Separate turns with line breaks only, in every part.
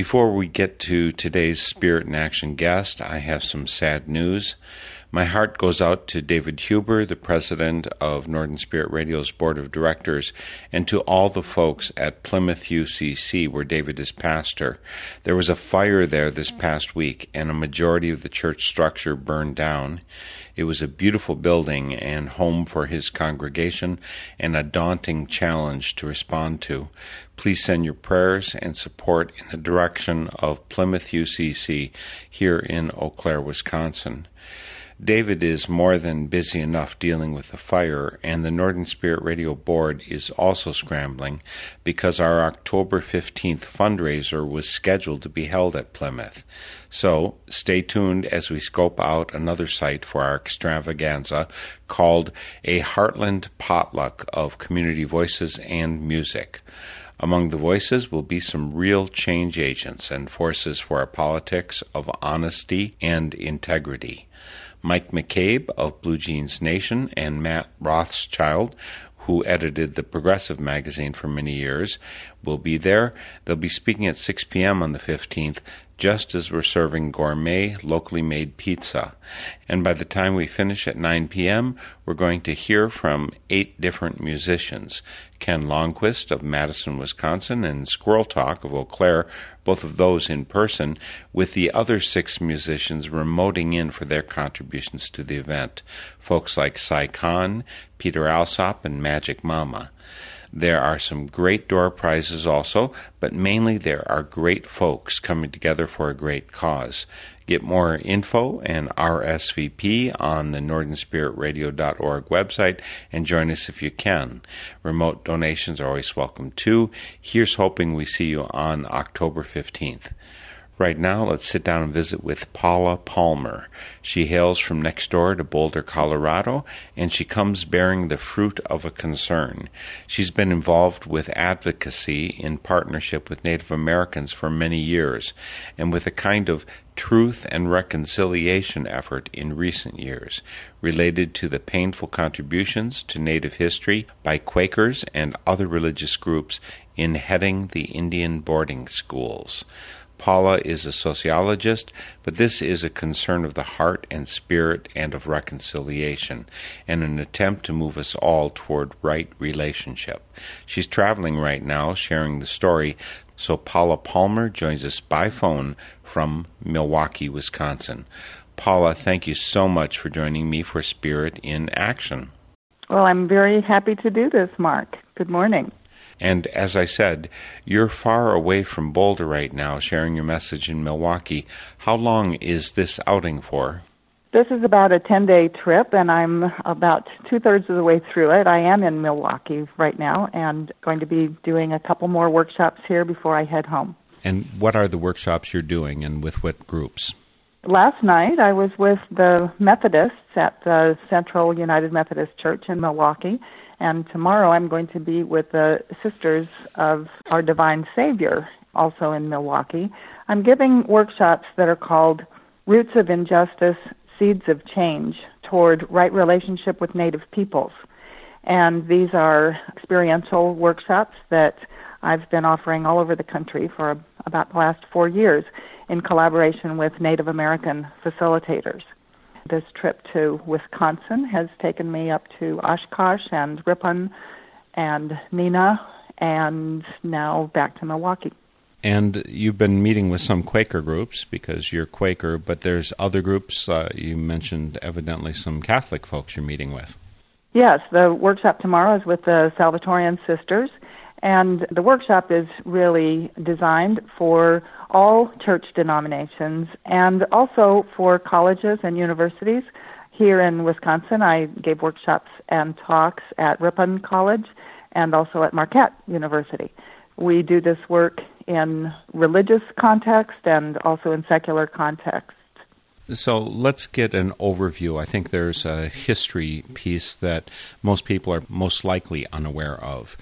Before we get to today's Spirit in Action guest, I have some sad news. My heart goes out to David Huber, the president of Northern Spirit Radio's board of directors, and to all the folks at Plymouth UCC, where David is pastor. There was a fire there this past week, and a majority of the church structure burned down. It was a beautiful building and home for his congregation, and a daunting challenge to respond to. Please send your prayers and support in the direction of Plymouth UCC here in Eau Claire, Wisconsin. David is more than busy enough dealing with the fire, and the Northern Spirit Radio Board is also scrambling because our October 15th fundraiser was scheduled to be held at Plymouth. So stay tuned as we scope out another site for our extravaganza called a Heartland Potluck of Community Voices and Music. Among the voices will be some real change agents and forces for our politics of honesty and integrity. Mike McCabe of Blue Jeans Nation and Matt Rothschild, who edited the Progressive magazine for many years, will be there. They'll be speaking at 6 p.m. on the 15th just as we're serving gourmet, locally made pizza. And by the time we finish at 9 p.m., we're going to hear from eight different musicians. Ken Lonnquist of Madison, Wisconsin, and Squirrel Talk of Eau Claire, both of those in person, with the other six musicians remoting in for their contributions to the event. Folks like Si Kahn, Peter Alsop, and Magic Mama. There are some great door prizes also, but mainly there are great folks coming together for a great cause. Get more info and RSVP on the northernspiritradio.org website and join us if you can. Remote donations are always welcome too. Here's hoping we see you on October 15th. Right now, let's sit down and visit with Paula Palmer. She hails from next door to Boulder, Colorado, and she comes bearing the fruit of a concern. She's been involved with advocacy in partnership with Native Americans for many years, and with a kind of truth and reconciliation effort in recent years related to the painful contributions to Native history by Quakers and other religious groups in heading the Indian boarding schools. Paula is a sociologist, but this is a concern of the heart and spirit and of reconciliation, and an attempt to move us all toward right relationship. She's traveling right now, sharing the story, so Paula Palmer joins us by phone from Milwaukee, Wisconsin. Paula, thank you so much for joining me for Spirit in Action.
Well, I'm very happy to do this, Mark. Good morning.
And as I said, you're far away from Boulder right now, sharing your message in Milwaukee. How long is this outing for?
This is about a 10 day trip, and I'm about two thirds of the way through it. I am in Milwaukee right now and going to be doing a couple more workshops here before I head home.
And what are the workshops you're doing and with what groups?
Last night I was with the Methodists at the Central United Methodist Church in Milwaukee and tomorrow I'm going to be with the Sisters of Our Divine Savior, also in Milwaukee. I'm giving workshops that are called Roots of Injustice, Seeds of Change toward Right Relationship with Native Peoples. And these are experiential workshops that I've been offering all over the country for about the last four years in collaboration with Native American facilitators. This trip to Wisconsin has taken me up to Oshkosh and Ripon and Neenah and now back to Milwaukee.
And you've been meeting with some Quaker groups because you're Quaker, but there's other groups. Uh, you mentioned evidently some Catholic folks you're meeting with.
Yes, the workshop tomorrow is with the Salvatorian Sisters, and the workshop is really designed for all church denominations and also for colleges and universities. Here in Wisconsin, I gave workshops and talks at Ripon College and also at Marquette University. We do this work in religious context and also in secular context.
So let's get an overview. I think there's a history piece that most people are most likely unaware of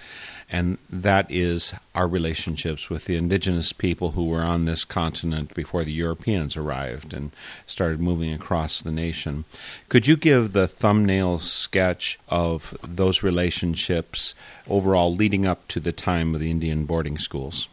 and that is our relationships with the indigenous people who were on this continent before the Europeans arrived and started moving across the nation. Could you give the thumbnail sketch of those relationships overall leading up to the time of the Indian boarding schools?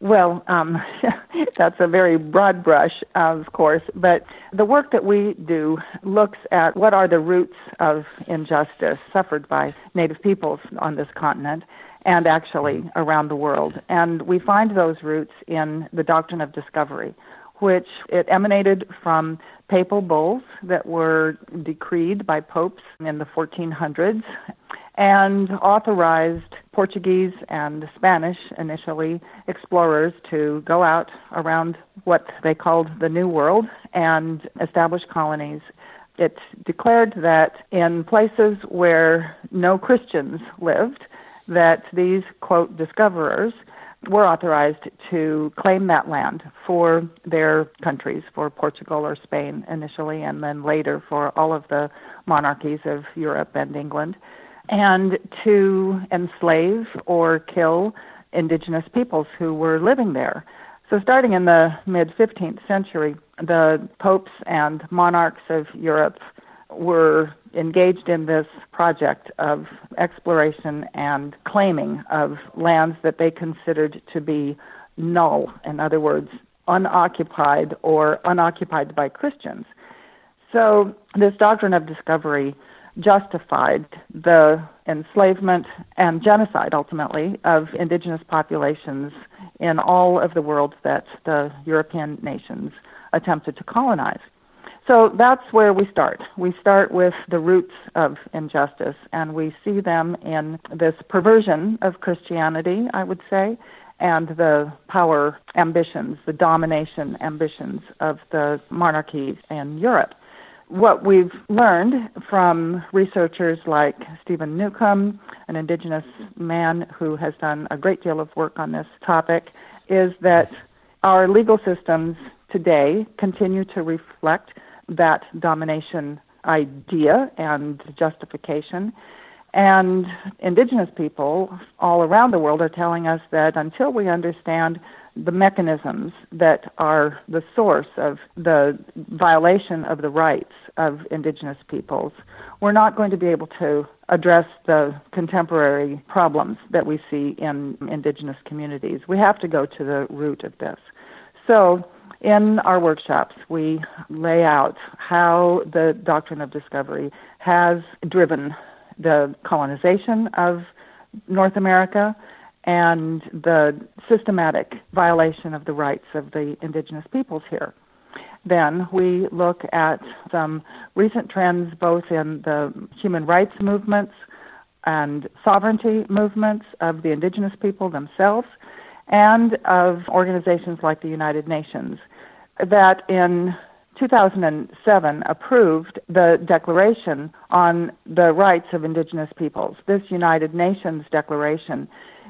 Well, um, that's a very broad brush, of course, but the work that we do looks at what are the roots of injustice suffered by Native peoples on this continent and actually around the world. And we find those roots in the doctrine of discovery, which it emanated from papal bulls that were decreed by popes in the 1400s and authorized Portuguese and Spanish initially explorers to go out around what they called the New World and establish colonies. It declared that in places where no Christians lived, that these, quote, discoverers were authorized to claim that land for their countries, for Portugal or Spain initially, and then later for all of the monarchies of Europe and England, and to enslave or kill indigenous peoples who were living there. So, starting in the mid 15th century, the popes and monarchs of Europe were engaged in this project of exploration and claiming of lands that they considered to be null, in other words, unoccupied or unoccupied by Christians. So, this doctrine of discovery justified the enslavement and genocide, ultimately, of indigenous populations in all of the world that the European nations attempted to colonize. So that's where we start. We start with the roots of injustice, and we see them in this perversion of Christianity, I would say, and the power ambitions, the domination ambitions of the monarchies in Europe. What we've learned from researchers like Steven Newcomb, an indigenous man who has done a great deal of work on this topic, is that our legal systems today continue to reflect that domination idea and justification. And indigenous people all around the world are telling us that until we understand the mechanisms that are the source of the violation of the rights of indigenous peoples, we're not going to be able to address the contemporary problems that we see in indigenous communities. We have to go to the root of this. So, in our workshops, we lay out how the doctrine of discovery has driven the colonization of North America and the systematic violation of the rights of the indigenous peoples here. Then we look at some recent trends both in the human rights movements and sovereignty movements of the indigenous people themselves and of organizations like the United Nations that in 2007 approved the Declaration on the Rights of Indigenous Peoples. This United Nations Declaration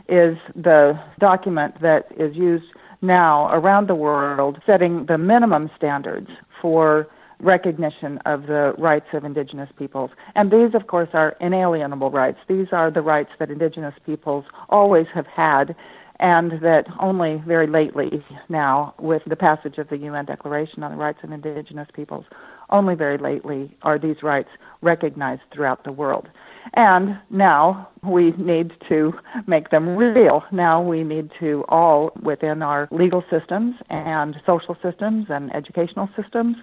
is the document that is used now around the world, setting the minimum standards for recognition of the rights of indigenous peoples. And these, of course, are inalienable rights. These are the rights that indigenous peoples always have had and that only very lately now, with the passage of the UN Declaration on the Rights of Indigenous Peoples, only very lately are these rights recognized throughout the world. And now we need to make them real. Now we need to all, within our legal systems and social systems and educational systems,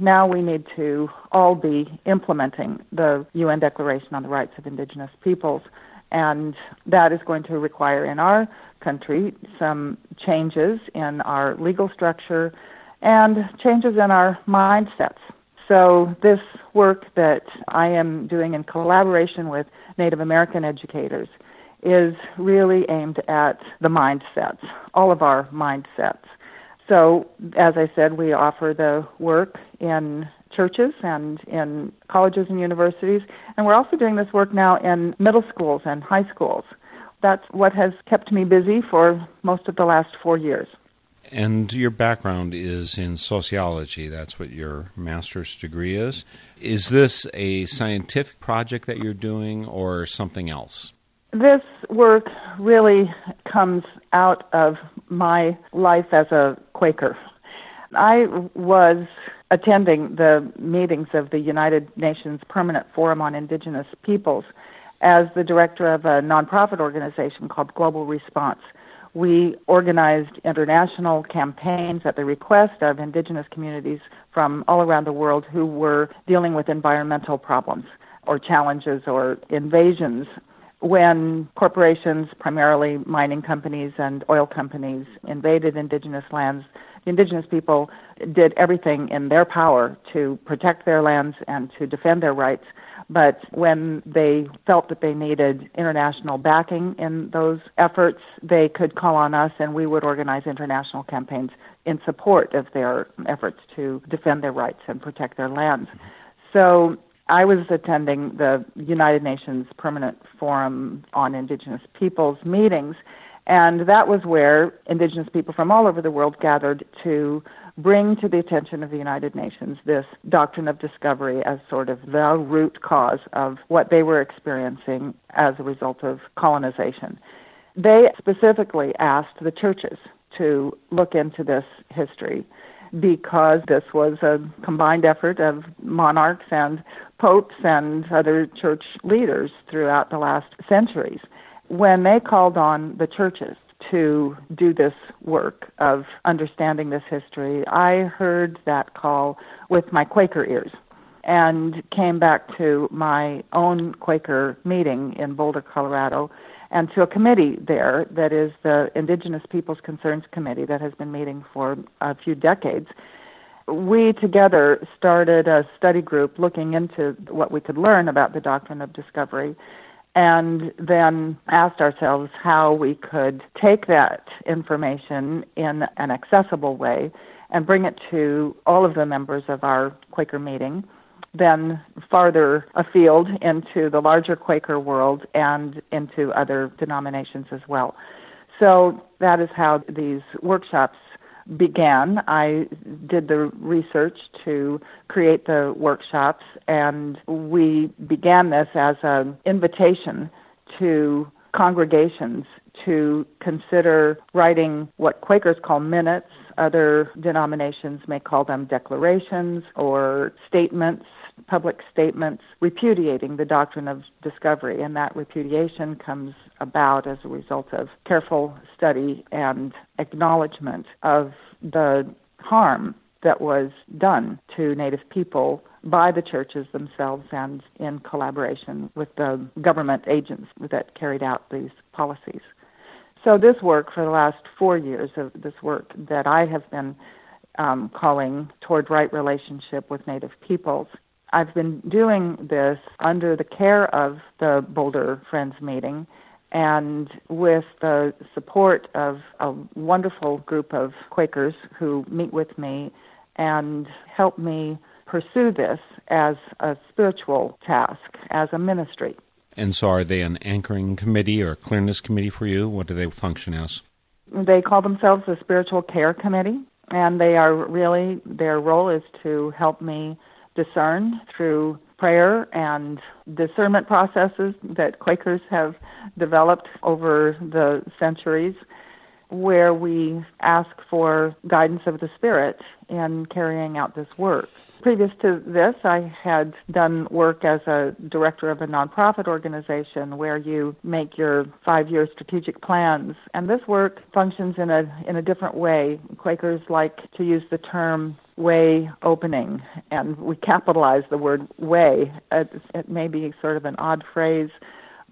now we need to all be implementing the UN Declaration on the Rights of Indigenous Peoples. And that is going to require in our country some changes in our legal structure and changes in our mindsets. So, this work that I am doing in collaboration with Native American educators is really aimed at the mindsets, all of our mindsets. So, as I said, we offer the work in churches and in colleges and universities, and we're also doing this work now in middle schools and high schools. That's what has kept me busy for most of the last four years.
And your background is in sociology. That's what your master's degree is. Is this a scientific project that you're doing or something else?
This work really comes out of my life as a Quaker. I was attending the meetings of the United Nations Permanent Forum on Indigenous Peoples as the director of a nonprofit organization called Global Response. We organized international campaigns at the request of indigenous communities from all around the world who were dealing with environmental problems or challenges or invasions when corporations, primarily mining companies and oil companies, invaded indigenous lands, indigenous people did everything in their power to protect their lands and to defend their rights. But when they felt that they needed international backing in those efforts, they could call on us and we would organize international campaigns in support of their efforts to defend their rights and protect their lands. So I was attending the United Nations Permanent Forum on Indigenous Peoples meetings, and that was where Indigenous people from all over the world gathered to bring to the attention of the United Nations this doctrine of discovery as sort of the root cause of what they were experiencing as a result of colonization. They specifically asked the churches to look into this history because this was a combined effort of monarchs and popes and other church leaders throughout the last centuries. When they called on the churches to do this work of understanding this history, I heard that call with my Quaker ears and came back to my own Quaker meeting in Boulder, Colorado, and to a committee there that is the Indigenous Peoples Concerns Committee that has been meeting for a few decades. We together started a study group looking into what we could learn about the doctrine of discovery and then asked ourselves how we could take that information in an accessible way and bring it to all of the members of our Quaker meeting then farther afield into the larger Quaker world and into other denominations as well. So that is how these workshops began. I did the research to create the workshops, and we began this as an invitation to congregations to consider writing what Quakers call minutes. Other denominations may call them declarations or statements public statements repudiating the doctrine of discovery, and that repudiation comes about as a result of careful study and acknowledgement of the harm that was done to Native people by the churches themselves and in collaboration with the government agents that carried out these policies. So, this work for the last four years of this work that I have been um, calling toward right relationship with Native peoples I've been doing this under the care of the Boulder Friends meeting and with the support of a wonderful group of Quakers who meet with me and help me pursue this as a spiritual task, as a ministry.
And so, are they an anchoring committee or a clearness committee for you? What do they function as?
They call themselves a spiritual care committee, and they are really, their role is to help me discern through prayer and discernment processes that Quakers have developed over the centuries, where we ask for guidance of the Spirit in carrying out this work. Previous to this, I had done work as a director of a nonprofit organization where you make your five-year strategic plans, and this work functions in a in a different way. Quakers like to use the term way opening, and we capitalize the word way. It, it may be sort of an odd phrase,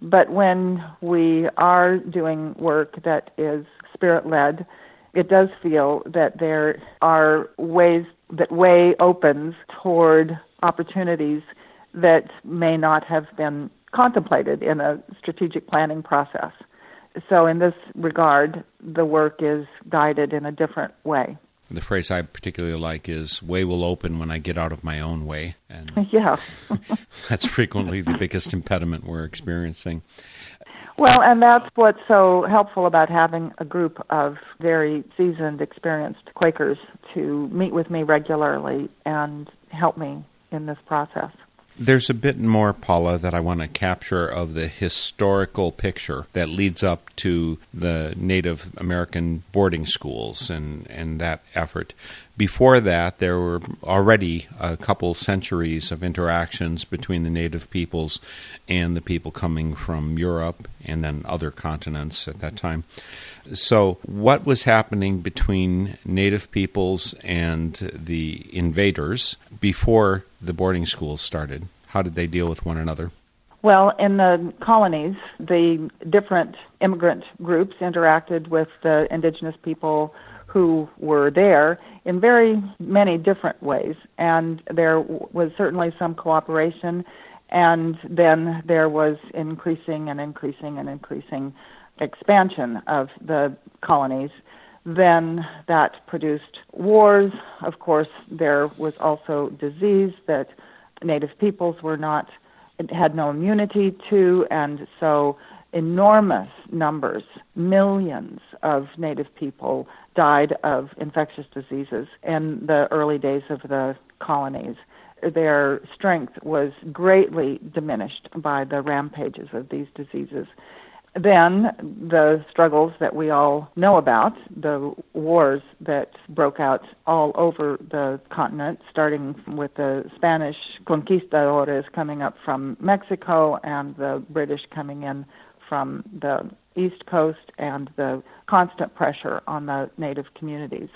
but when we are doing work that is spirit led, it does feel that there are ways that way opens toward opportunities that may not have been contemplated in a strategic planning process. So, in this regard, the work is guided in a different way.
The phrase I particularly like is "way will open when I get out of my own way,"
and yeah,
that's frequently the biggest impediment we're experiencing.
Well, and that's what's so helpful about having a group of very seasoned, experienced Quakers to meet with me regularly and help me in this process.
There's a bit more, Paula, that I want to capture of the historical picture that leads up to the Native American boarding schools and, and that effort. Before that, there were already a couple centuries of interactions between the native peoples and the people coming from Europe and then other continents at that time. So, what was happening between native peoples and the invaders before the boarding schools started? How did they deal with one another?
Well, in the colonies, the different immigrant groups interacted with the indigenous people who were there in very many different ways. And there was certainly some cooperation, and then there was increasing and increasing and increasing expansion of the colonies. Then that produced wars. Of course, there was also disease that native peoples were not had no immunity to, and so enormous numbers, millions of native people died of infectious diseases in the early days of the colonies. Their strength was greatly diminished by the rampages of these diseases. Then the struggles that we all know about, the wars that broke out all over the continent, starting with the Spanish conquistadores coming up from Mexico and the British coming in from the East Coast and the constant pressure on the native communities.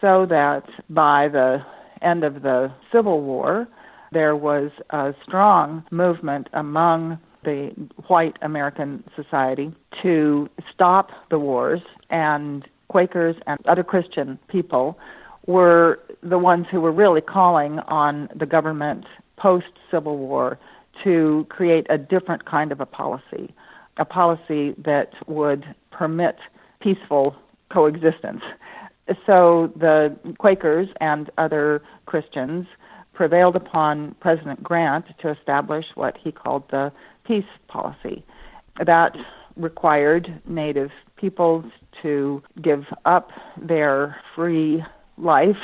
So that by the end of the Civil War, there was a strong movement among the white American society to stop the wars, and Quakers and other Christian people were the ones who were really calling on the government post Civil War to create a different kind of a policy, a policy that would permit peaceful coexistence. So the Quakers and other Christians prevailed upon President Grant to establish what he called the peace policy. That required Native peoples to give up their free life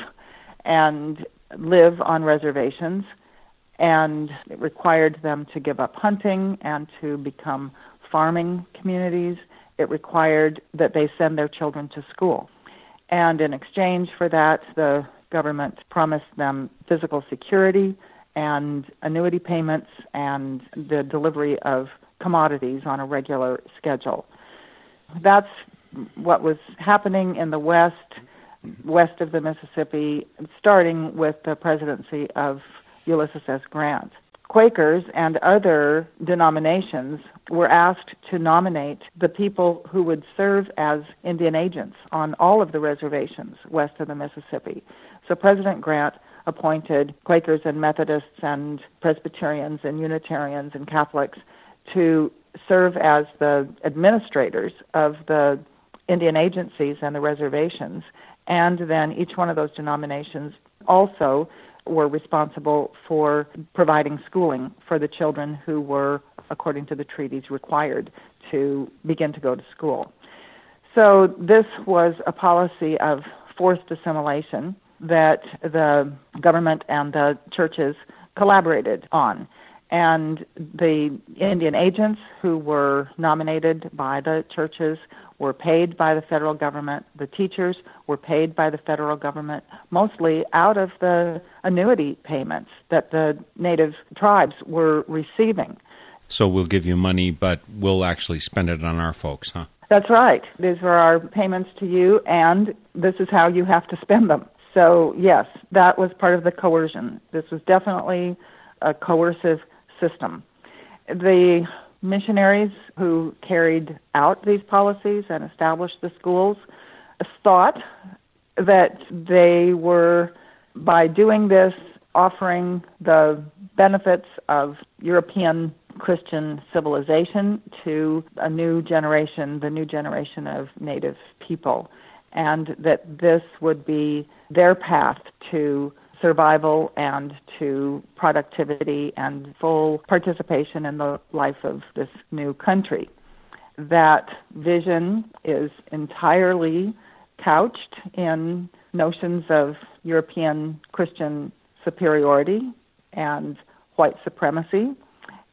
and live on reservations, and it required them to give up hunting and to become farming communities. It required that they send their children to school. And in exchange for that, the government promised them physical security and annuity payments and the delivery of commodities on a regular schedule. That's what was happening in the West, west of the Mississippi, starting with the presidency of Ulysses S. Grant. Quakers and other denominations were asked to nominate the people who would serve as Indian agents on all of the reservations west of the Mississippi. So President Grant appointed Quakers and Methodists and Presbyterians and Unitarians and Catholics to serve as the administrators of the Indian agencies and the reservations. And then each one of those denominations also were responsible for providing schooling for the children who were, according to the treaties, required to begin to go to school. So this was a policy of forced assimilation that the government and the churches collaborated on. And the Indian agents who were nominated by the churches were paid by the federal government. The teachers were paid by the federal government, mostly out of the annuity payments that the native tribes were receiving.
So we'll give you money, but we'll actually spend it on our folks, huh?
That's right. These are our payments to you, and this is how you have to spend them. So, yes, that was part of the coercion. This was definitely a coercive system. The missionaries who carried out these policies and established the schools thought that they were, by doing this, offering the benefits of European Christian civilization to a new generation, the new generation of Native people, and that this would be their path to survival and to productivity and full participation in the life of this new country. That vision is entirely couched in notions of European Christian superiority and white supremacy.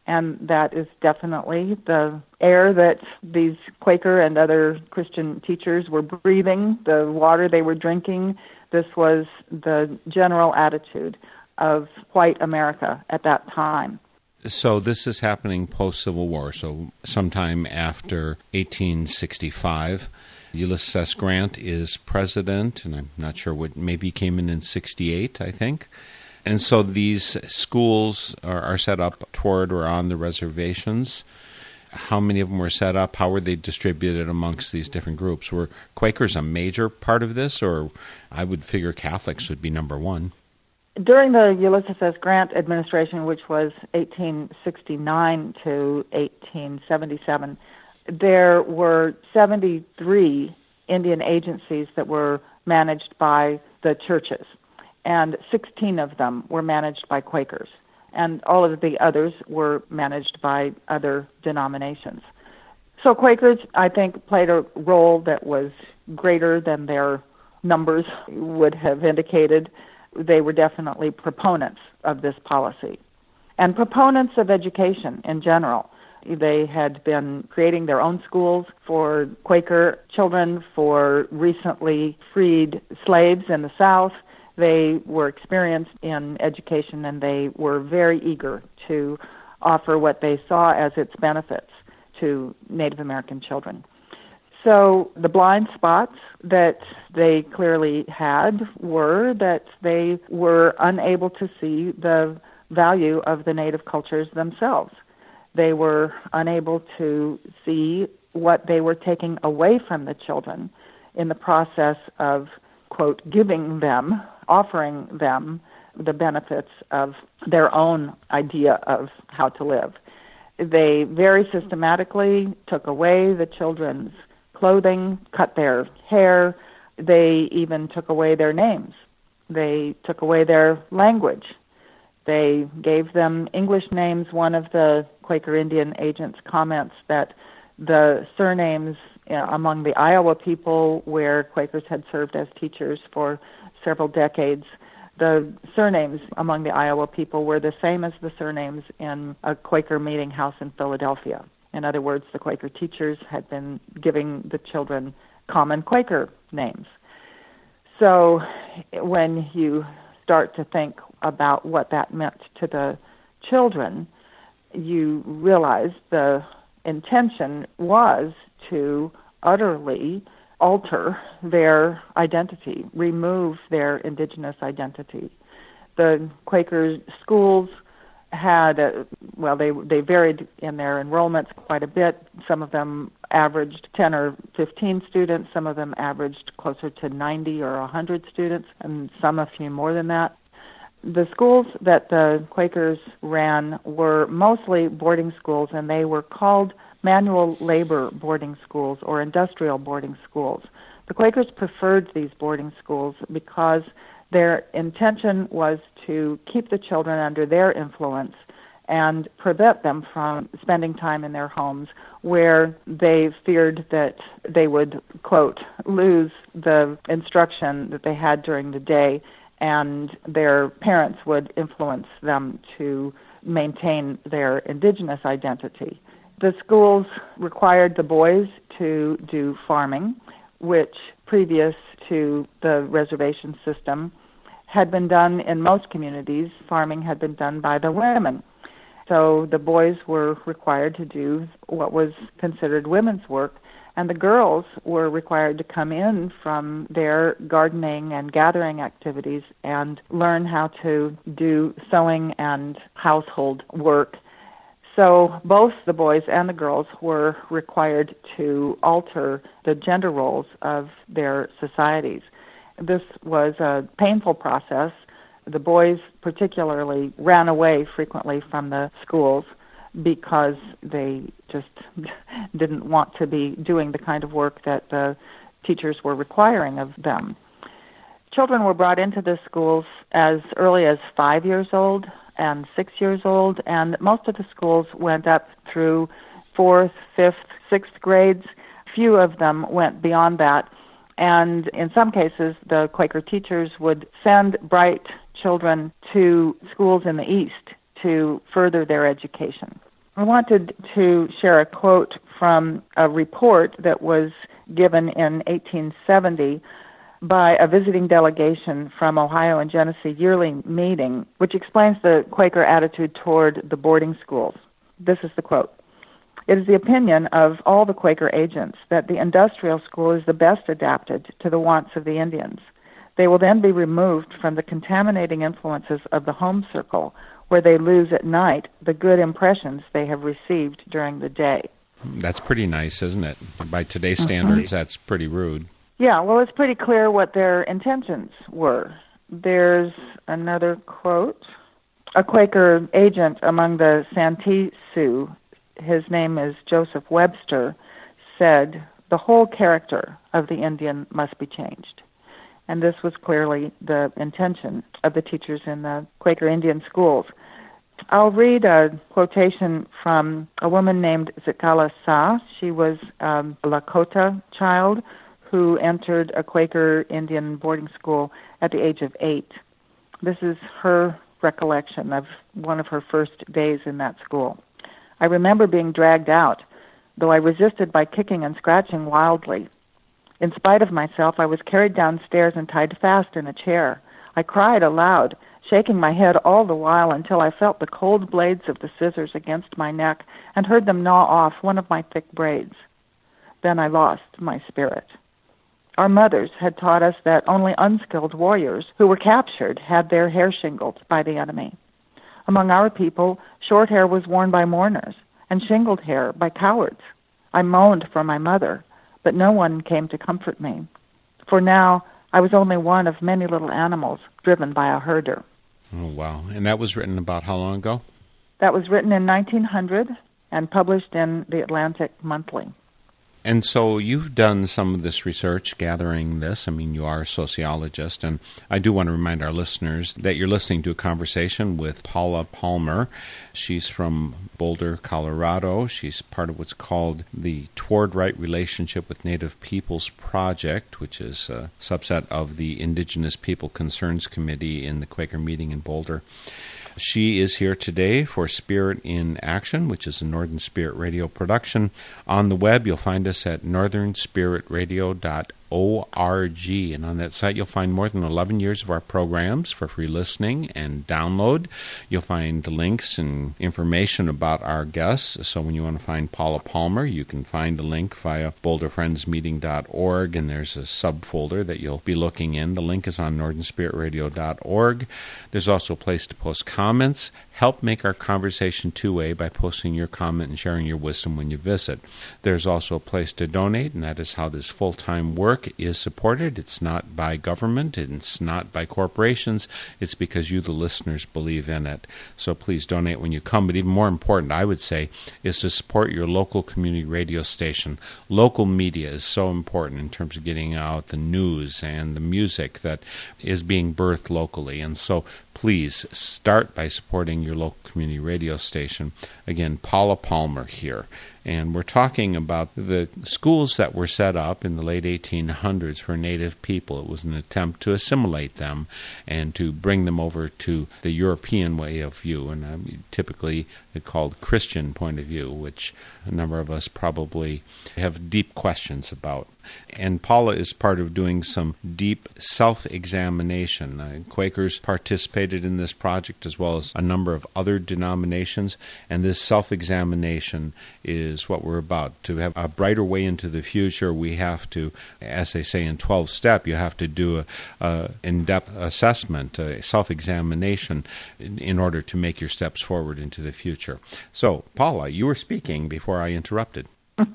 And that is definitely the air that these Quaker and other Christian teachers were breathing, the water they were drinking. This was the general attitude of white America at that time.
So this is happening post Civil War, so sometime after 1865. Ulysses S. Grant is president, and I'm not sure what, maybe came in in 68, I think. And so these schools are, are, set up toward or on the reservations. How many of them were set up? How were they distributed amongst these different groups? Were Quakers a major part of this, or I would figure Catholics would be number one?
During the Ulysses S. Grant administration, which was 1869 to 1877, there were 73 Indian agencies that were managed by the churches and 16 of them were managed by Quakers, and all of the others were managed by other denominations. So Quakers, I think, played a role that was greater than their numbers would have indicated. They were definitely proponents of this policy and proponents of education in general. They had been creating their own schools for Quaker children, for recently freed slaves in the South, they were experienced in education and they were very eager to offer what they saw as its benefits to Native American children. So the blind spots that they clearly had were that they were unable to see the value of the native cultures themselves. They were unable to see what they were taking away from the children in the process of, quote, giving them offering them the benefits of their own idea of how to live. They very systematically took away the children's clothing, cut their hair, they even took away their names. They took away their language. They gave them English names. One of the Quaker Indian agents comments that the surnames Uh, among the Iowa people, where Quakers had served as teachers for several decades, the surnames among the Iowa people were the same as the surnames in a Quaker meeting house in Philadelphia. In other words, the Quaker teachers had been giving the children common Quaker names. So when you start to think about what that meant to the children, you realize the intention was to utterly alter their identity, remove their indigenous identity. The Quaker schools had a, well they they varied in their enrollments quite a bit some of them averaged 10 or 15 students some of them averaged closer to 90 or 100 students and some a few more than that the schools that the Quakers ran were mostly boarding schools and they were called manual labor boarding schools or industrial boarding schools. The Quakers preferred these boarding schools because their intention was to keep the children under their influence and prevent them from spending time in their homes where they feared that they would, quote, lose the instruction that they had during the day and their parents would influence them to maintain their indigenous identity. The schools required the boys to do farming, which previous to the reservation system had been done in most communities. Farming had been done by the women. So the boys were required to do what was considered women's work, and the girls were required to come in from their gardening and gathering activities and learn how to do sewing and household work So both the boys and the girls were required to alter the gender roles of their societies. This was a painful process. The boys, particularly, ran away frequently from the schools because they just didn't want to be doing the kind of work that the teachers were requiring of them. Children were brought into the schools as early as five years old and six years old, and most of the schools went up through fourth, fifth, sixth grades. Few of them went beyond that. And in some cases, the Quaker teachers would send bright children to schools in the East to further their education. I wanted to share a quote from a report that was given in 1870 by a visiting delegation from Ohio and Genesee yearly meeting, which explains the Quaker attitude toward the boarding schools. This is the quote. It is the opinion of all the Quaker agents that the industrial school is the best adapted to the wants of the Indians. They will then be removed from the contaminating influences of the home circle, where they lose at night the good impressions they have received during the day.
That's pretty nice, isn't it? By today's mm-hmm. standards, mm-hmm. that's pretty rude.
Yeah, well, it's pretty clear what their intentions were. There's another quote. A Quaker agent among the Santee Sioux, his name is Joseph Webster, said, The whole character of the Indian must be changed. And this was clearly the intention of the teachers in the Quaker Indian schools. I'll read a quotation from a woman named Zitkala Sa. She was um, a Lakota child who entered a Quaker Indian boarding school at the age of eight. This is her recollection of one of her first days in that school. I remember being dragged out, though I resisted by kicking and scratching wildly. In spite of myself, I was carried downstairs and tied fast in a chair. I cried aloud, shaking my head all the while until I felt the cold blades of the scissors against my neck and heard them gnaw off one of my thick braids. Then I lost my spirit. Our mothers had taught us that only unskilled warriors who were captured had their hair shingled by the enemy. Among our people, short hair was worn by mourners, and shingled hair by cowards. I moaned for my mother, but no one came to comfort me. For now, I was only one of many little animals driven by a herder.
Oh, wow. And that was written about how long ago?
That was written in 1900 and published in the Atlantic Monthly.
And so you've done some of this research gathering this. I mean, you are a sociologist, and I do want to remind our listeners that you're listening to a conversation with Paula Palmer. She's from Boulder, Colorado. She's part of what's called the Toward Right Relationship with Native Peoples Project, which is a subset of the Indigenous People Concerns Committee in the Quaker meeting in Boulder. She is here today for Spirit in Action, which is a Northern Spirit Radio production. On the web, you'll find us at northernspiritradio.org org. And on that site, you'll find more than 11 years of our programs for free listening and download. You'll find links and information about our guests. So when you want to find Paula Palmer, you can find a link via boulderfriendsmeeting.org, and there's a subfolder that you'll be looking in. The link is on northernspiritradio.org. There's also a place to post comments. Help make our conversation two way by posting your comment and sharing your wisdom when you visit. There's also a place to donate, and that is how this full time work is supported. It's not by government, it's not by corporations, it's because you, the listeners, believe in it. So please donate when you come. But even more important, I would say, is to support your local community radio station. Local media is so important in terms of getting out the news and the music that is being birthed locally. And so please start by supporting your local community radio station. Again, Paula Palmer here. And we're talking about the schools that were set up in the late 1800s for Native people. It was an attempt to assimilate them and to bring them over to the European way of view, and um, typically called Christian point of view, which a number of us probably have deep questions about. And Paula is part of doing some deep self examination. Uh, Quakers participated in this project as well as a number of other denominations. And this self examination is what we're about. To have a brighter way into the future, we have to, as they say in 12 step, you have to do a, a in depth assessment, a self examination in, in order to make your steps forward into the future. So, Paula, you were speaking before I interrupted.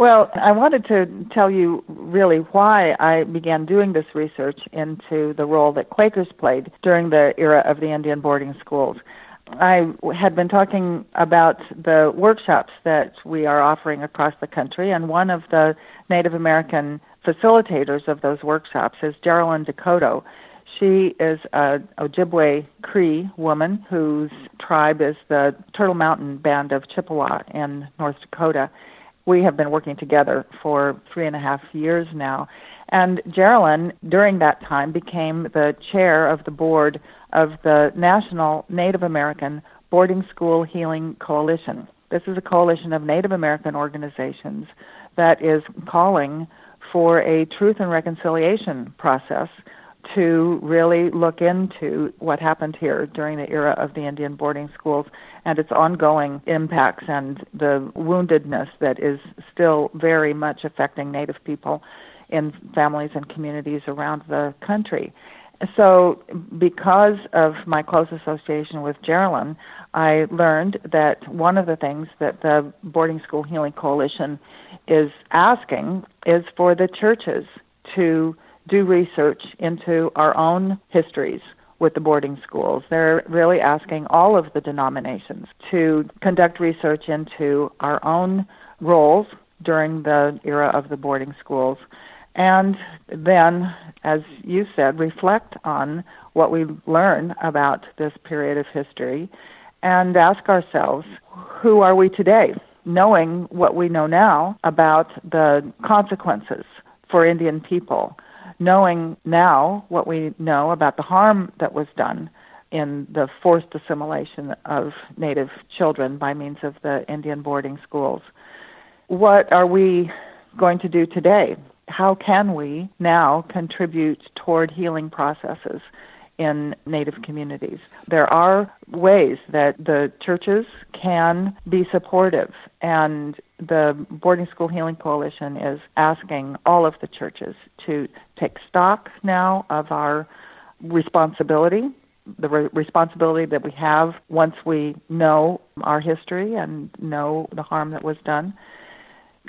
Well, I wanted to tell you really why I began doing this research into the role that Quakers played during the era of the Indian boarding schools. I had been talking about the workshops that we are offering across the country, and one of the Native American facilitators of those workshops is Jerilyn DeCoteau. She is a Ojibwe Cree woman whose tribe is the Turtle Mountain Band of Chippewa in North Dakota we have been working together for three and a half years now. And Geraldine, during that time, became the chair of the board of the National Native American Boarding School Healing Coalition. This is a coalition of Native American organizations that is calling for a truth and reconciliation process to really look into what happened here during the era of the Indian boarding schools and its ongoing impacts and the woundedness that is still very much affecting Native people in families and communities around the country. So, because of my close association with Jerilyn, I learned that one of the things that the Boarding School Healing Coalition is asking is for the churches to do research into our own histories with the boarding schools. They're really asking all of the denominations to conduct research into our own roles during the era of the boarding schools. And then, as you said, reflect on what we learn about this period of history and ask ourselves, who are we today? Knowing what we know now about the consequences for Indian people knowing now what we know about the harm that was done in the forced assimilation of Native children by means of the Indian boarding schools. What are we going to do today? How can we now contribute toward healing processes in Native communities? There are ways that the churches can be supportive and the Boarding School Healing Coalition is asking all of the churches to take stock now of our responsibility, the re- responsibility that we have once we know our history and know the harm that was done.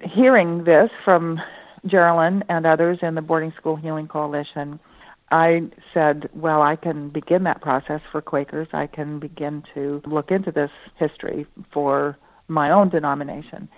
Hearing this from Jerilyn and others in the Boarding School Healing Coalition, I said, well, I can begin that process for Quakers. I can begin to look into this history for my own denomination.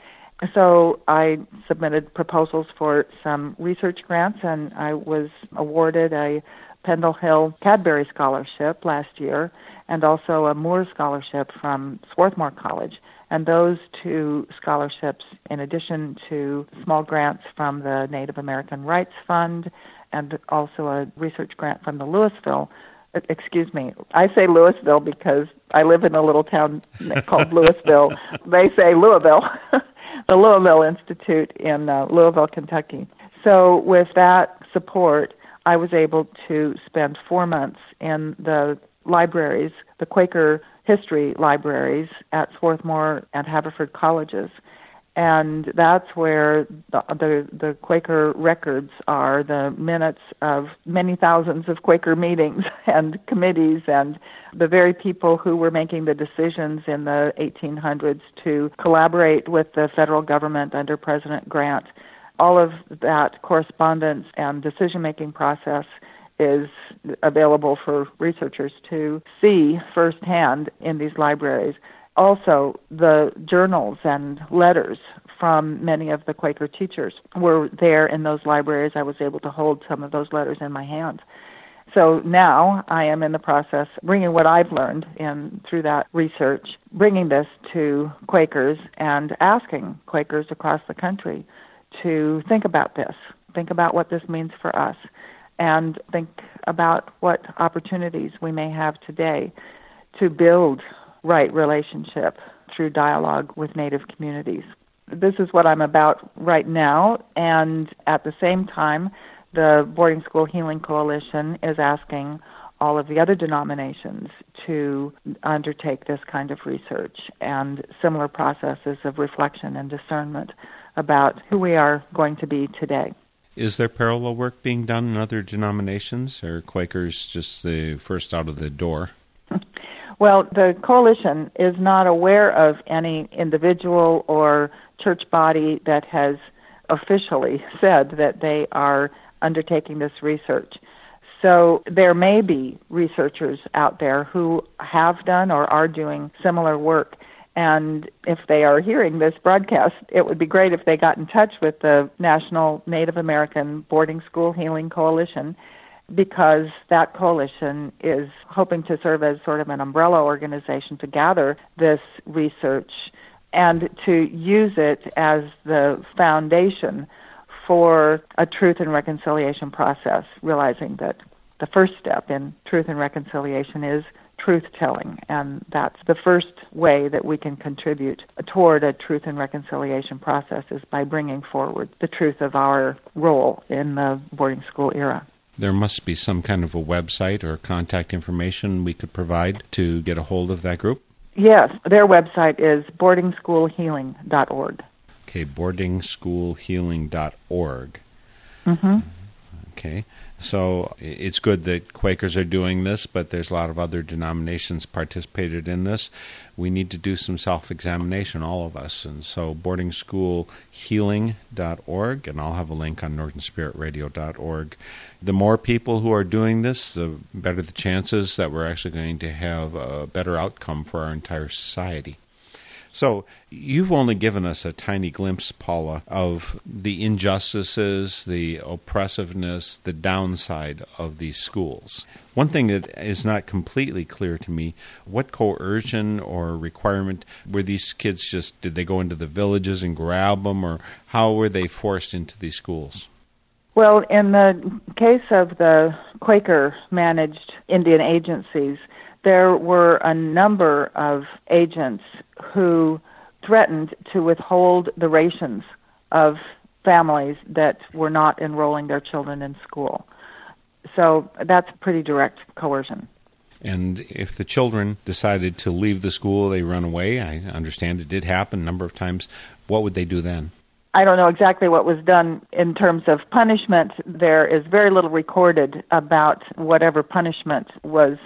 So I submitted proposals for some research grants, and I was awarded a Pendle Hill Cadbury Scholarship last year and also a Moore Scholarship from Swarthmore College. And those two scholarships, in addition to small grants from the Native American Rights Fund and also a research grant from the Louisville excuse me, I say Louisville because I live in a little town called Louisville. They say Louisville. the Louisville Institute in uh, Louisville, Kentucky. So, with that support, I was able to spend four months in the libraries, the Quaker history libraries at Swarthmore and Haverford colleges, and that's where the, the, the Quaker records are the minutes of many thousands of Quaker meetings and committees and the very people who were making the decisions in the 1800s to collaborate with the federal government under President Grant. All of that correspondence and decision making process is available for researchers to see firsthand in these libraries also the journals and letters from many of the Quaker teachers were there in those libraries. I was able to hold some of those letters in my hands. So now I am in the process bringing what I've learned in through that research, bringing this to Quakers and asking Quakers across the country to think about this, think about what this means for us, and think about what opportunities we may have today to build right relationship through dialogue with Native communities. This is what I'm about right now, and at the same time, the Boarding School Healing Coalition is asking all of the other denominations to undertake this kind of research and similar processes of reflection and discernment about who we are going to be today.
Is there parallel work being done in other denominations, or Quakers just the first out of the door?
Well, the coalition is not aware of any individual or church body that has officially said that they are undertaking this research. So there may be researchers out there who have done or are doing similar work. And if they are hearing this broadcast, it would be great if they got in touch with the National Native American Boarding School Healing Coalition because that coalition is hoping to serve as sort of an umbrella organization to gather this research and to use it as the foundation for a truth and reconciliation process, realizing that the first step in truth and reconciliation is truth telling, and that's the first way that we can contribute toward a truth and reconciliation process is by bringing forward the truth of our role in the boarding school era.
There must be some kind of a website or contact information we could provide to get a hold of that group.
Yes, their website is boardingschoolhealing.org.
Okay, boardingschoolhealing.org.
Mm-hmm.
Okay. So it's good that Quakers are doing this, but there's a lot of other denominations participated in this. We need to do some self examination, all of us. And so boardingschoolhealing.org, and I'll have a link on northernspiritradio.org. The more people who are doing this, the better the chances that we're actually going to have a better outcome for our entire society. So you've only given us a tiny glimpse, Paula, of the injustices, the oppressiveness, the downside of these schools. One thing that is not completely clear to me what coercion or requirement were these kids just, did they go into the villages and grab them, or how were they forced into these schools?
Well, in the case of the Quaker managed Indian agencies, there were a number of agents who threatened to withhold the rations of families that were not enrolling their children in school. So that's pretty direct coercion.
And if the children decided to leave the school, they run away. I understand it did happen a number of times. What would they do then?
I don't know exactly what was done in terms of punishment. There is very little recorded about whatever punishment was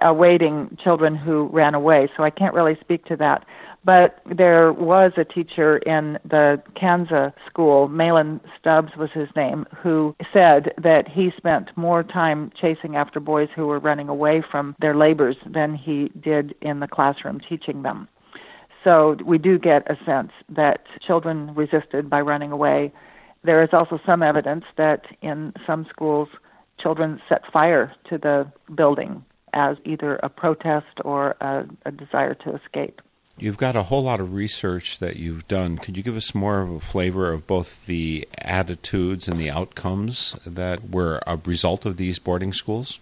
Uh, awaiting children who ran away, so I can't really speak to that. But there was a teacher in the Kansas school, Malin Stubbs was his name, who said that he spent more time chasing after boys who were running away from their labors than he did in the classroom teaching them. So we do get a sense that children resisted by running away. There is also some evidence that in some schools, children set fire to the building as either a protest or a, a desire to escape.
You've got a whole lot of research that you've done. Could you give us more of a flavor of both the attitudes and the outcomes that were a result of these boarding schools?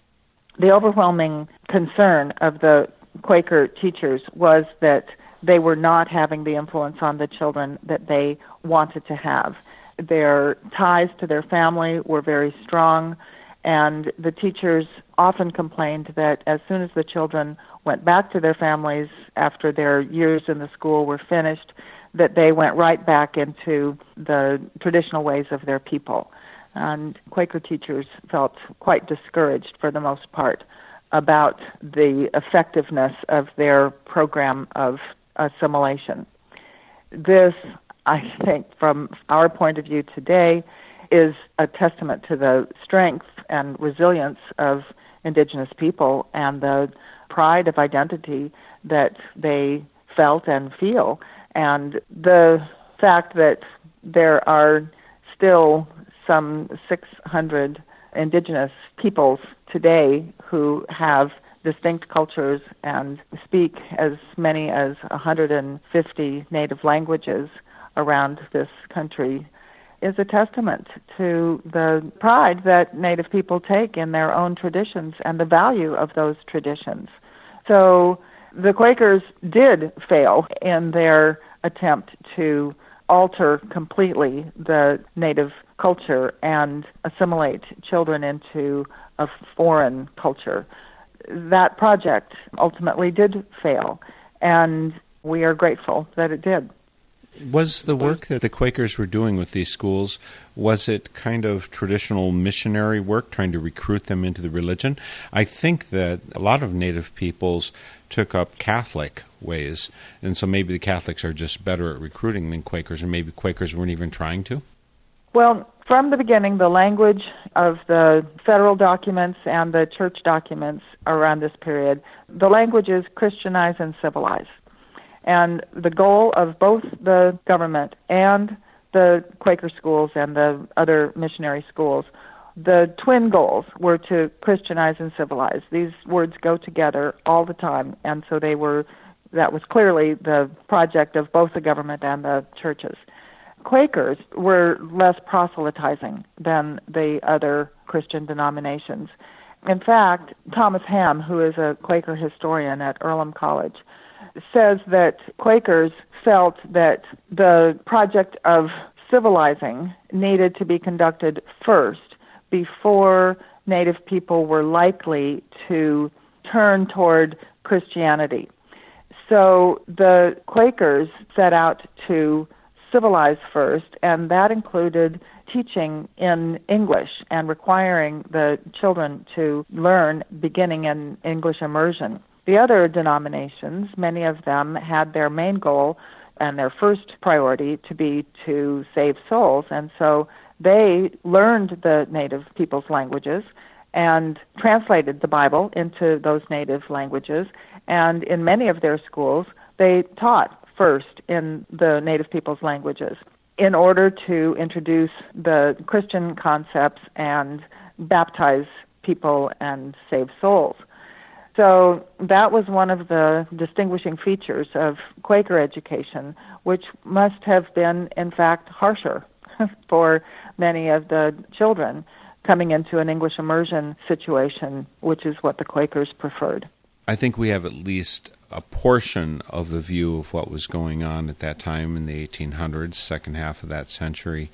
The overwhelming concern of the Quaker teachers was that they were not having the influence on the children that they wanted to have. Their ties to their family were very strong, and the teachers often complained that as soon as the children went back to their families after their years in the school were finished, that they went right back into the traditional ways of their people. And Quaker teachers felt quite discouraged for the most part about the effectiveness of their program of assimilation. This, I think, from our point of view today, is a testament to the strength and resilience of indigenous people and the pride of identity that they felt and feel. And the fact that there are still some 600 indigenous peoples today who have distinct cultures and speak as many as 150 native languages around this country is a testament to the pride that Native people take in their own traditions and the value of those traditions. So the Quakers did fail in their attempt to alter completely the Native culture and assimilate children into a foreign culture. that project ultimately did fail, and we are grateful that it did.
Was the work that the Quakers were doing with these schools was it kind of traditional missionary work trying to recruit them into the religion? I think that a lot of native peoples took up Catholic ways, and so maybe the Catholics are just better at recruiting than Quakers, or maybe Quakers weren't even trying to.
Well, from the beginning, the language of the federal documents and the church documents around this period, the language is Christianize and civilize. And the goal of both the government and the Quaker schools and the other missionary schools, the twin goals were to Christianize and civilize. These words go together all the time, and so they were that was clearly the project of both the government and the churches. Quakers were less proselytizing than the other Christian denominations. In fact, Thomas Hamm, who is a Quaker historian at Earlham College, says that Quakers felt that the project of civilizing needed to be conducted first before Native people were likely to turn toward Christianity. So the Quakers set out to civilize first, and that included teaching in English and requiring the children to learn beginning in English immersion. The other denominations, many of them had their main goal and their first priority to be to save souls, and so they learned the native people's languages and translated the Bible into those native languages. And in many of their schools, they taught first in the native people's languages in order to introduce the Christian concepts and baptize people and save souls. So that was one of the distinguishing features of Quaker education, which must have been, in fact, harsher for many of the children coming into an English immersion situation, which is what the Quakers preferred.
I think we have at least a portion of the view of what was going on at that time in the 1800s, second half of that century.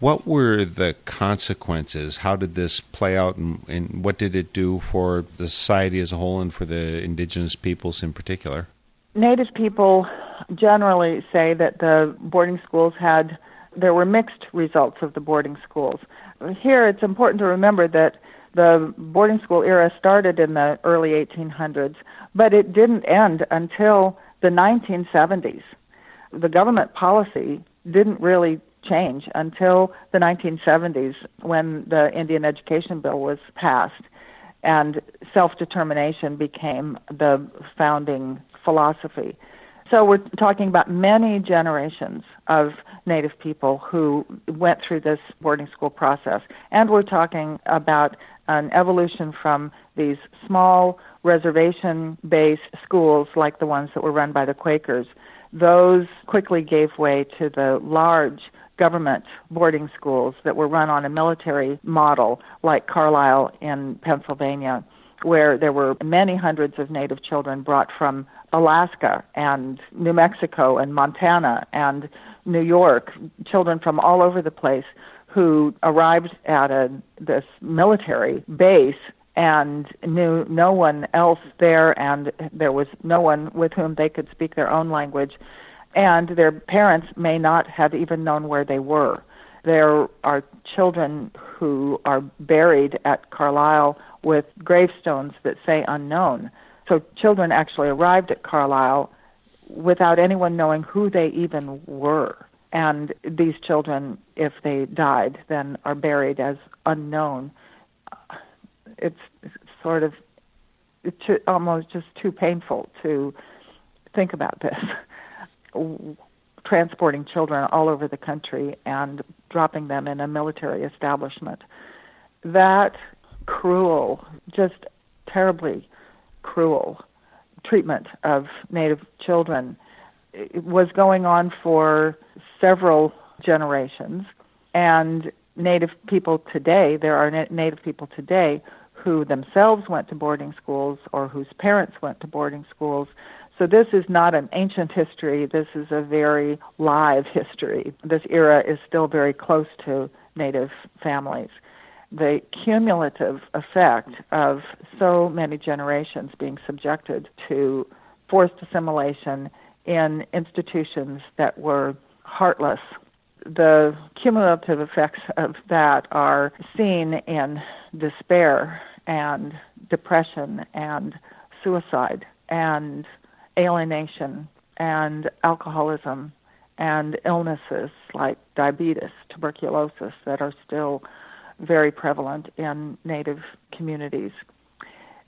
What were the consequences? How did this play out, and, and, what did it do for the society as a whole and for the indigenous peoples in particular?
Native people generally say that the boarding schools had, there were mixed results of the boarding schools. Here, it's important to remember that the boarding school era started in the early 1800s, but it didn't end until the 1970s. The government policy didn't really change until the 1970s when the Indian Education Bill was passed and self determination became the founding philosophy. So we're talking about many generations of Native people who went through this boarding school process. And we're talking about an evolution from these small reservation based schools like the ones that were run by the Quakers. Those quickly gave way to the large government boarding schools that were run on a military model like Carlisle in Pennsylvania, where there were many hundreds of native children brought from Alaska and New Mexico and Montana and New York, children from all over the place who arrived at a, this military base and knew no one else there, and there was no one with whom they could speak their own language and their parents may not have even known where they were. There are children who are buried at Carlisle with gravestones that say unknown. So children actually arrived at Carlisle without anyone knowing who they even were. And these children, if they died, then are buried as unknown. It's sort of it's almost just too painful to think about this. Transporting children all over the country and dropping them in a military establishment. That cruel, just terribly cruel treatment of Native children was going on for several generations. And Native people today, there are Native people today who themselves went to boarding schools or whose parents went to boarding schools so this is not an ancient history. This is a very live history. This era is still very close to Native families. the cumulative effect of so many generations being subjected to forced assimilation in institutions that were heartless. The cumulative effects of that are seen in despair and depression and suicide and alienation and alcoholism and illnesses like diabetes, tuberculosis that are still very prevalent in Native communities.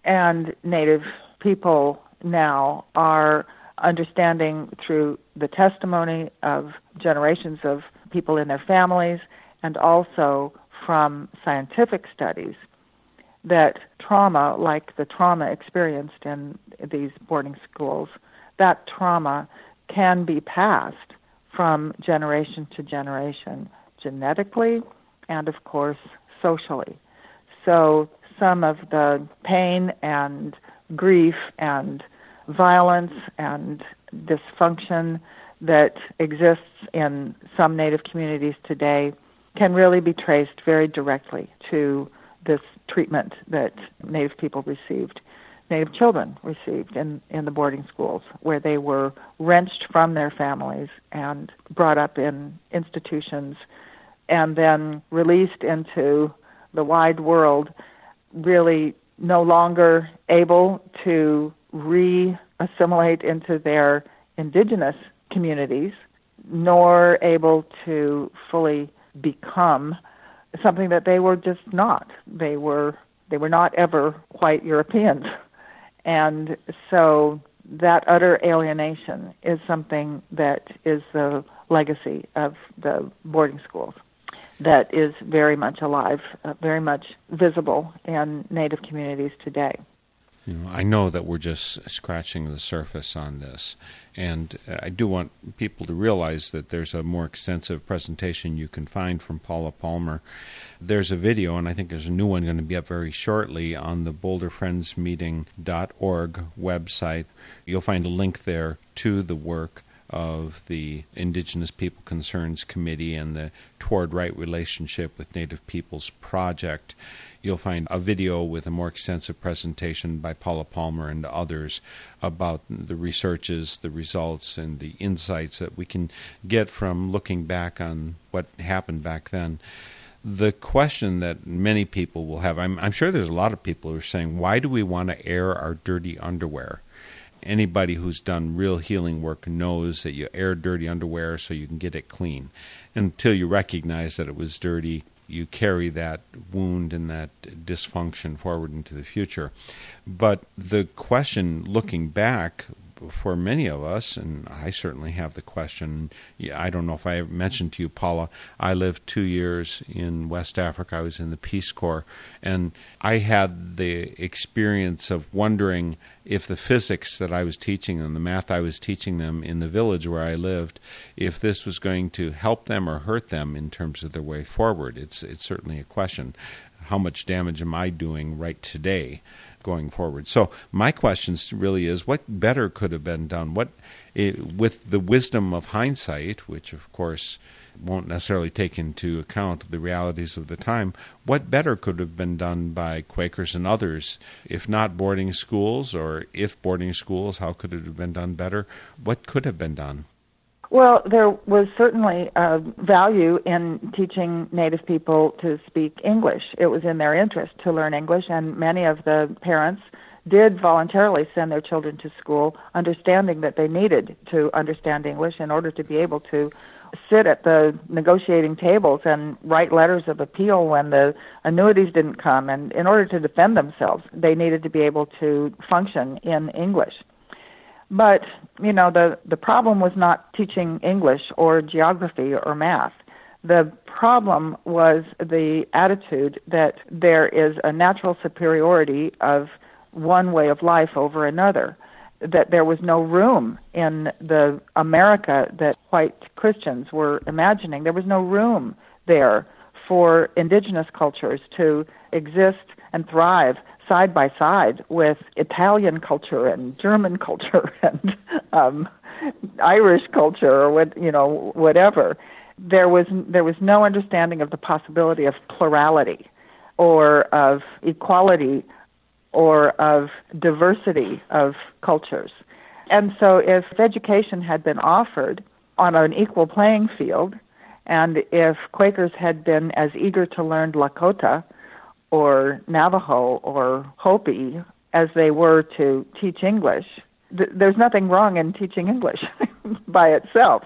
And Native people now are understanding through the testimony of generations of people in their families and also from scientific studies that trauma, like the trauma experienced in these boarding schools, that trauma can be passed from generation to generation, genetically and, of course, socially. So some of the pain and grief and violence and dysfunction that exists in some Native communities today can really be traced very directly to this treatment that Native people received, Native children received in, in the boarding schools, where they were wrenched from their families and brought up in institutions and then released into the wide world, really no longer able to re assimilate into their indigenous communities, nor able to fully become something that they were just not. They were they were not ever white Europeans. And so that utter alienation is something that is the legacy of the boarding schools that is very much alive, uh, very much visible in Native communities today.
You know, I know that we're just scratching the surface on this, and I do want people to realize that there's a more extensive presentation you can find from Paula Palmer. There's a video, and I think there's a new one going to be up very shortly on the BoulderFriendsMeeting.org website. You'll find a link there to the work of the Indigenous People Concerns Committee and the Toward Right Relationship with Native Peoples Project. You'll find a video with a more extensive presentation by Paula Palmer and others about the researches, the results, and the insights that we can get from looking back on what happened back then. The question that many people will have, I'm, I'm sure there's a lot of people who are saying, why do we want to air our dirty underwear? anybody who's done real healing work knows that you air dirty underwear so you can get it clean. Until you recognize that it was dirty, you carry that wound and that dysfunction forward into the future. But the question looking back for many of us, and I certainly have the question. I don't know if I mentioned to you, Paula. I lived two years in West Africa. I was in the Peace Corps, and I had the experience of wondering if the physics that I was teaching them, the math I was teaching them in the village where I lived, if this was going to help them or hurt them in terms of their way forward. It's it's certainly a question. How much damage am I doing right today? Going forward. So my question really is, what better could have been done? What, it, with the wisdom of hindsight, which of course won't necessarily take into account the realities of the time, what better could have been done by Quakers and others, if not boarding schools, or if boarding schools, how could it have been done better? What could have been done?
Well, there was certainly a value in teaching Native people to speak English. It was in their interest to learn English, and many of the parents did voluntarily send their children to school, understanding that they needed to understand English in order to be able to sit at the negotiating tables and write letters of appeal when the annuities didn't come. And in order to defend themselves, they needed to be able to function in English. But, you know, the, the problem was not teaching English or geography or math. The problem was the attitude that there is a natural superiority of one way of life over another, that there was no room in the America that white Christians were imagining. There was no room there for indigenous cultures to exist and thrive side by side with Italian culture and German culture and um, Irish culture or what you know whatever. There was there was no understanding of the possibility of plurality or of equality or of diversity of cultures. And so if education had been offered on an equal playing field, and if Quakers had been as eager to learn Lakota or Navajo or Hopi as they were to teach English, th- there's nothing wrong in teaching English by itself.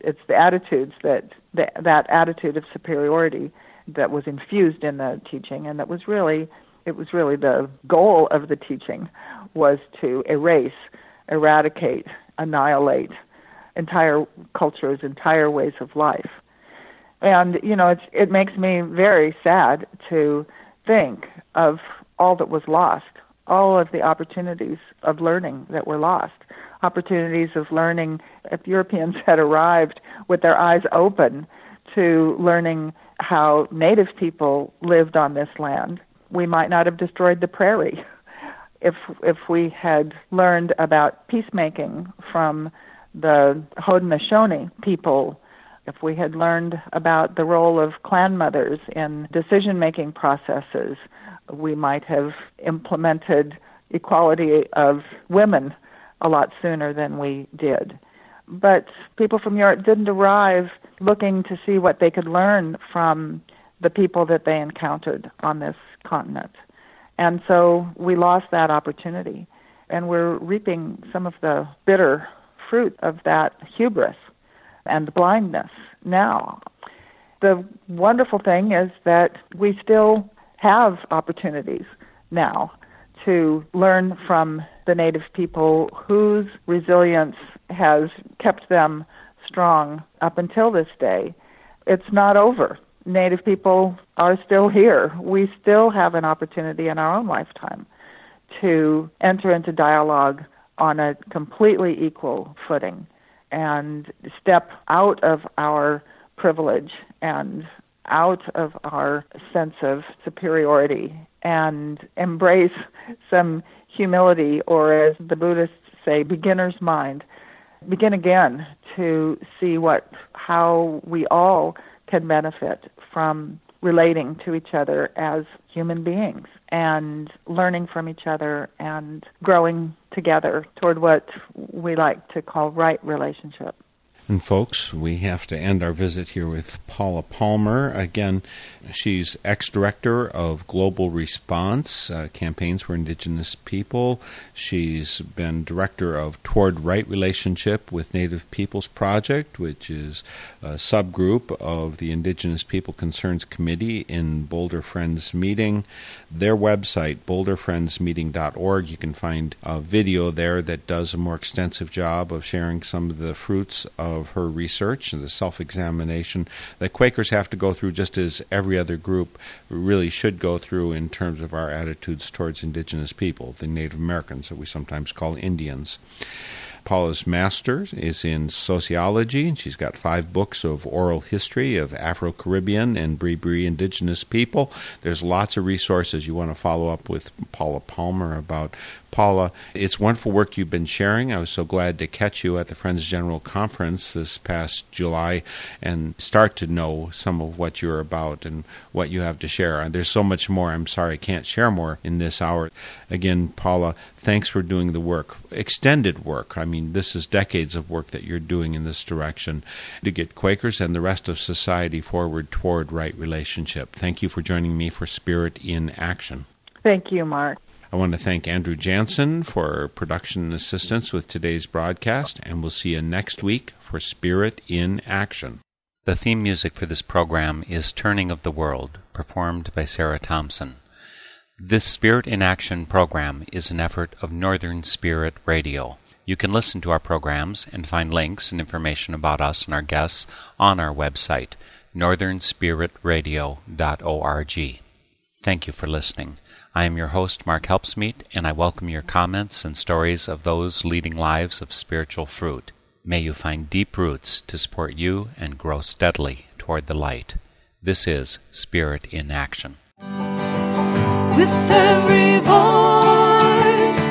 It's the attitudes that the, that attitude of superiority that was infused in the teaching, and that was really it was really the goal of the teaching was to erase, eradicate, annihilate entire cultures, entire ways of life. And you know, it's, it makes me very sad to think of all that was lost, all of the opportunities of learning that were lost, opportunities of learning. If Europeans had arrived with their eyes open to learning how native people lived on this land, we might not have destroyed the prairie. If if we had learned about peacemaking from the Haudenosaunee people, if we had learned about the role of clan mothers in decision making processes, we might have implemented equality of women a lot sooner than we did. But people from Europe didn't arrive looking to see what they could learn from the people that they encountered on this continent. And so we lost that opportunity. And we're reaping some of the bitter fruit of that hubris and blindness now. The wonderful thing is that we still have opportunities now to learn from the native people whose resilience has kept them strong up until this day. It's not over. Native people are still here. We still have an opportunity in our own lifetime to enter into dialogue on a completely equal footing and step out of our privilege and out of our sense of superiority and embrace some humility, or as the Buddhists say, beginner's mind. Begin again to see what how we all can benefit from relating to each other as human beings and learning from each other and growing together toward what we like to call right relationship.
And folks, we have to end our visit here with Paula Palmer. Again, she's ex director of Global Response, uh, campaigns for Indigenous people. She's been director of Toward Right Relationship with Native Peoples Project, which is a subgroup of the Indigenous People Concerns Committee in Boulder Friends Meeting. Their website, boulderfriendsmeeting.org, you can find a video there that does a more extensive job of sharing some of the fruits of of her research and the self examination that Quakers have to go through, just as every other group really should go through in terms of our attitudes towards indigenous people, the Native Americans that we sometimes call Indians. Paula's master's is in sociology, and she's got five books of oral history of Afro Caribbean and Bribri indigenous people. There's lots of resources you want to follow up with Paula Palmer about Paula, it's wonderful work you've been sharing. I was so glad to catch you at the Friends General Conference this past July and start to know some of what you're about and what you have to share. And there's so much more. I'm sorry I can't share more in this hour. Again, Paula, thanks for doing the work, extended work. I mean, this is decades of work that you're doing in this direction to get Quakers and the rest of society forward toward right relationship. Thank you for joining me for Spirit in Action.
Thank you, Mark.
I want to thank Andrew Jansen for production assistance with today's broadcast, and we'll see you next week for Spirit in Action.
The theme music for this program is Turning of the World, performed by Sarah Thompson. This Spirit in Action program is an effort of Northern Spirit Radio. You can listen to our programs and find links and information about us and our guests on our website, northernspiritradio.org. Thank you for listening. I am your host, Mark Helpsmeet, and I welcome your comments and stories of those leading lives of spiritual fruit. May you find deep roots to support you and grow steadily toward the light. This is Spirit in Action.
With every voice